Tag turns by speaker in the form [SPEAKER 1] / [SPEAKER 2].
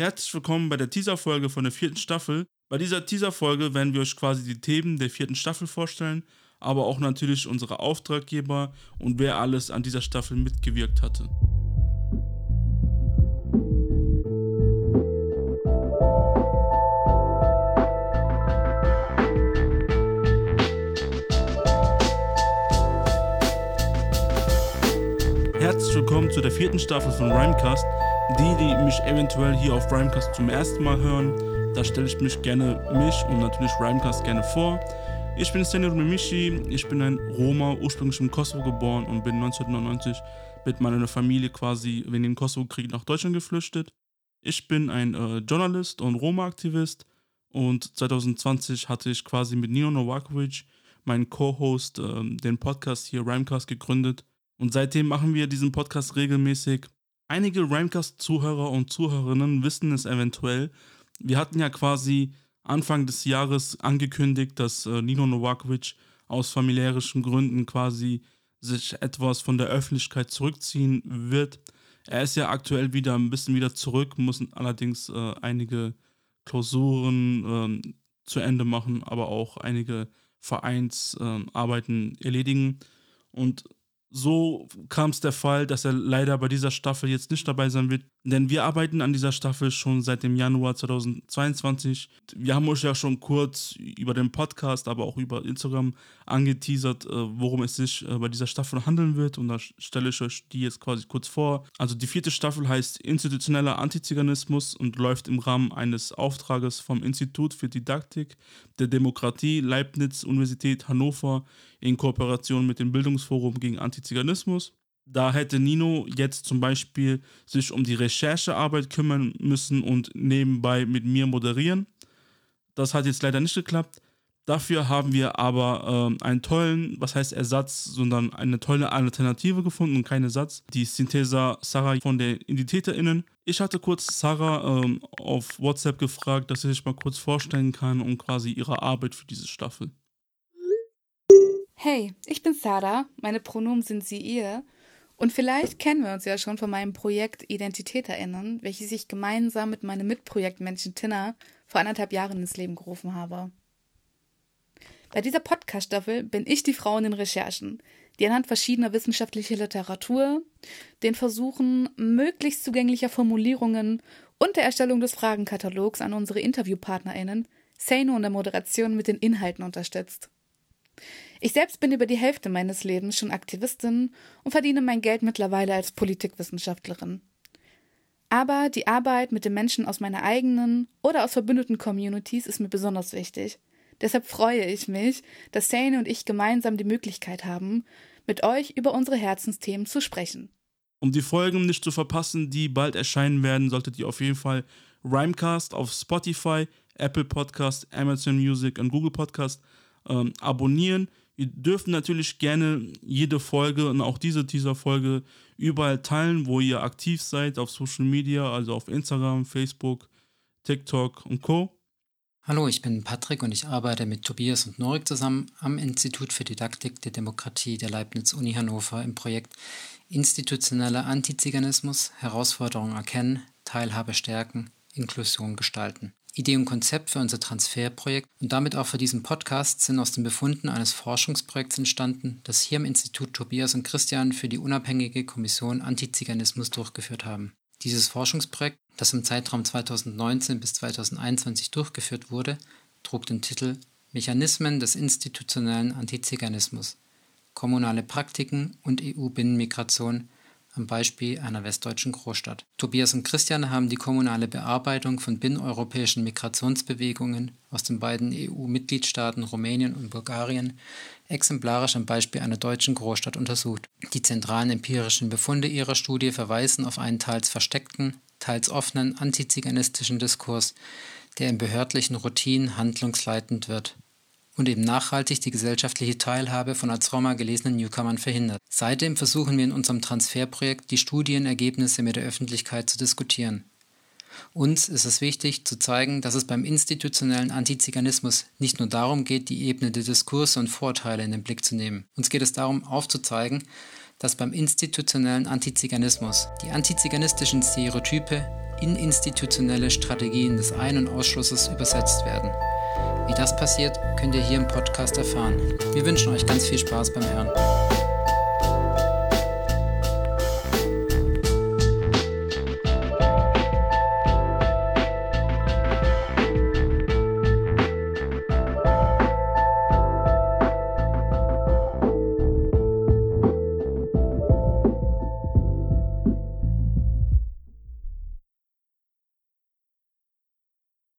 [SPEAKER 1] Herzlich willkommen bei der Teaser-Folge von der vierten Staffel. Bei dieser Teaser-Folge werden wir euch quasi die Themen der vierten Staffel vorstellen, aber auch natürlich unsere Auftraggeber und wer alles an dieser Staffel mitgewirkt hatte. Herzlich willkommen zu der vierten Staffel von Rhymecast. Die, die mich eventuell hier auf Rhymecast zum ersten Mal hören, da stelle ich mich gerne mich und natürlich Rhymecast gerne vor. Ich bin Stenir Mimishi, ich bin ein Roma, ursprünglich im Kosovo geboren und bin 1999 mit meiner Familie quasi wegen dem Kosovo-Krieg nach Deutschland geflüchtet. Ich bin ein äh, Journalist und Roma-Aktivist und 2020 hatte ich quasi mit Nino Novakovic, meinen Co-Host, äh, den Podcast hier Rhymecast gegründet und seitdem machen wir diesen Podcast regelmäßig. Einige Rhymecast-Zuhörer und Zuhörerinnen wissen es eventuell. Wir hatten ja quasi Anfang des Jahres angekündigt, dass äh, Nino Novakovic aus familiärischen Gründen quasi sich etwas von der Öffentlichkeit zurückziehen wird. Er ist ja aktuell wieder ein bisschen wieder zurück, muss allerdings äh, einige Klausuren äh, zu Ende machen, aber auch einige Vereinsarbeiten erledigen. Und so kam es der Fall, dass er leider bei dieser Staffel jetzt nicht dabei sein wird. Denn wir arbeiten an dieser Staffel schon seit dem Januar 2022. Wir haben euch ja schon kurz über den Podcast, aber auch über Instagram angeteasert, äh, worum es sich äh, bei dieser Staffel handeln wird. Und da stelle ich euch die jetzt quasi kurz vor. Also die vierte Staffel heißt Institutioneller Antiziganismus und läuft im Rahmen eines Auftrages vom Institut für Didaktik der Demokratie Leibniz Universität Hannover in Kooperation mit dem Bildungsforum gegen Antiziganismus. Da hätte Nino jetzt zum Beispiel sich um die Recherchearbeit kümmern müssen und nebenbei mit mir moderieren. Das hat jetzt leider nicht geklappt. Dafür haben wir aber äh, einen tollen, was heißt Ersatz, sondern eine tolle Alternative gefunden und kein Ersatz. Die Synthesa Sarah von den IdentitäterInnen. Ich hatte kurz Sarah ähm, auf WhatsApp gefragt, dass sie sich mal kurz vorstellen kann und quasi ihre Arbeit für diese Staffel.
[SPEAKER 2] Hey, ich bin Sarah, meine Pronomen sind sie, ihr. Und vielleicht kennen wir uns ja schon von meinem Projekt Identität erinnern, welches ich gemeinsam mit meinem Mitprojektmännchen Tina vor anderthalb Jahren ins Leben gerufen habe. Bei dieser Podcast-Staffel bin ich die Frau in den Recherchen, die anhand verschiedener wissenschaftlicher Literatur, den Versuchen möglichst zugänglicher Formulierungen und der Erstellung des Fragenkatalogs an unsere InterviewpartnerInnen Sano und der Moderation mit den Inhalten unterstützt. Ich selbst bin über die Hälfte meines Lebens schon Aktivistin und verdiene mein Geld mittlerweile als Politikwissenschaftlerin. Aber die Arbeit mit den Menschen aus meiner eigenen oder aus verbündeten Communities ist mir besonders wichtig. Deshalb freue ich mich, dass Sane und ich gemeinsam die Möglichkeit haben, mit euch über unsere Herzensthemen zu sprechen.
[SPEAKER 1] Um die Folgen nicht zu verpassen, die bald erscheinen werden, solltet ihr auf jeden Fall Rhymecast auf Spotify, Apple Podcast, Amazon Music und Google Podcast ähm, abonnieren. Ihr dürft natürlich gerne jede Folge und auch diese Teaser-Folge überall teilen, wo ihr aktiv seid, auf Social Media, also auf Instagram, Facebook, TikTok und Co.
[SPEAKER 3] Hallo, ich bin Patrick und ich arbeite mit Tobias und Norik zusammen am Institut für Didaktik der Demokratie der Leibniz Uni Hannover im Projekt Institutioneller Antiziganismus, Herausforderungen erkennen, Teilhabe stärken, Inklusion gestalten. Idee und Konzept für unser Transferprojekt und damit auch für diesen Podcast sind aus den Befunden eines Forschungsprojekts entstanden, das hier im Institut Tobias und Christian für die unabhängige Kommission Antiziganismus durchgeführt haben. Dieses Forschungsprojekt, das im Zeitraum 2019 bis 2021 durchgeführt wurde, trug den Titel Mechanismen des institutionellen Antiziganismus, kommunale Praktiken und EU-Binnenmigration am Beispiel einer westdeutschen Großstadt. Tobias und Christian haben die kommunale Bearbeitung von binneneuropäischen Migrationsbewegungen aus den beiden EU-Mitgliedstaaten Rumänien und Bulgarien exemplarisch am Beispiel einer deutschen Großstadt untersucht. Die zentralen empirischen Befunde ihrer Studie verweisen auf einen teils versteckten, teils offenen antiziganistischen Diskurs, der in behördlichen Routinen handlungsleitend wird und eben nachhaltig die gesellschaftliche Teilhabe von als Roma gelesenen Newcomern verhindert. Seitdem versuchen wir in unserem Transferprojekt die Studienergebnisse mit der Öffentlichkeit zu diskutieren. Uns ist es wichtig zu zeigen, dass es beim institutionellen Antiziganismus nicht nur darum geht, die Ebene der Diskurse und Vorteile in den Blick zu nehmen. Uns geht es darum, aufzuzeigen, dass beim institutionellen Antiziganismus die antiziganistischen Stereotype in institutionelle Strategien des Ein- und Ausschlusses übersetzt werden. Wie das passiert, könnt ihr hier im Podcast erfahren. Wir wünschen euch ganz viel Spaß beim Hören.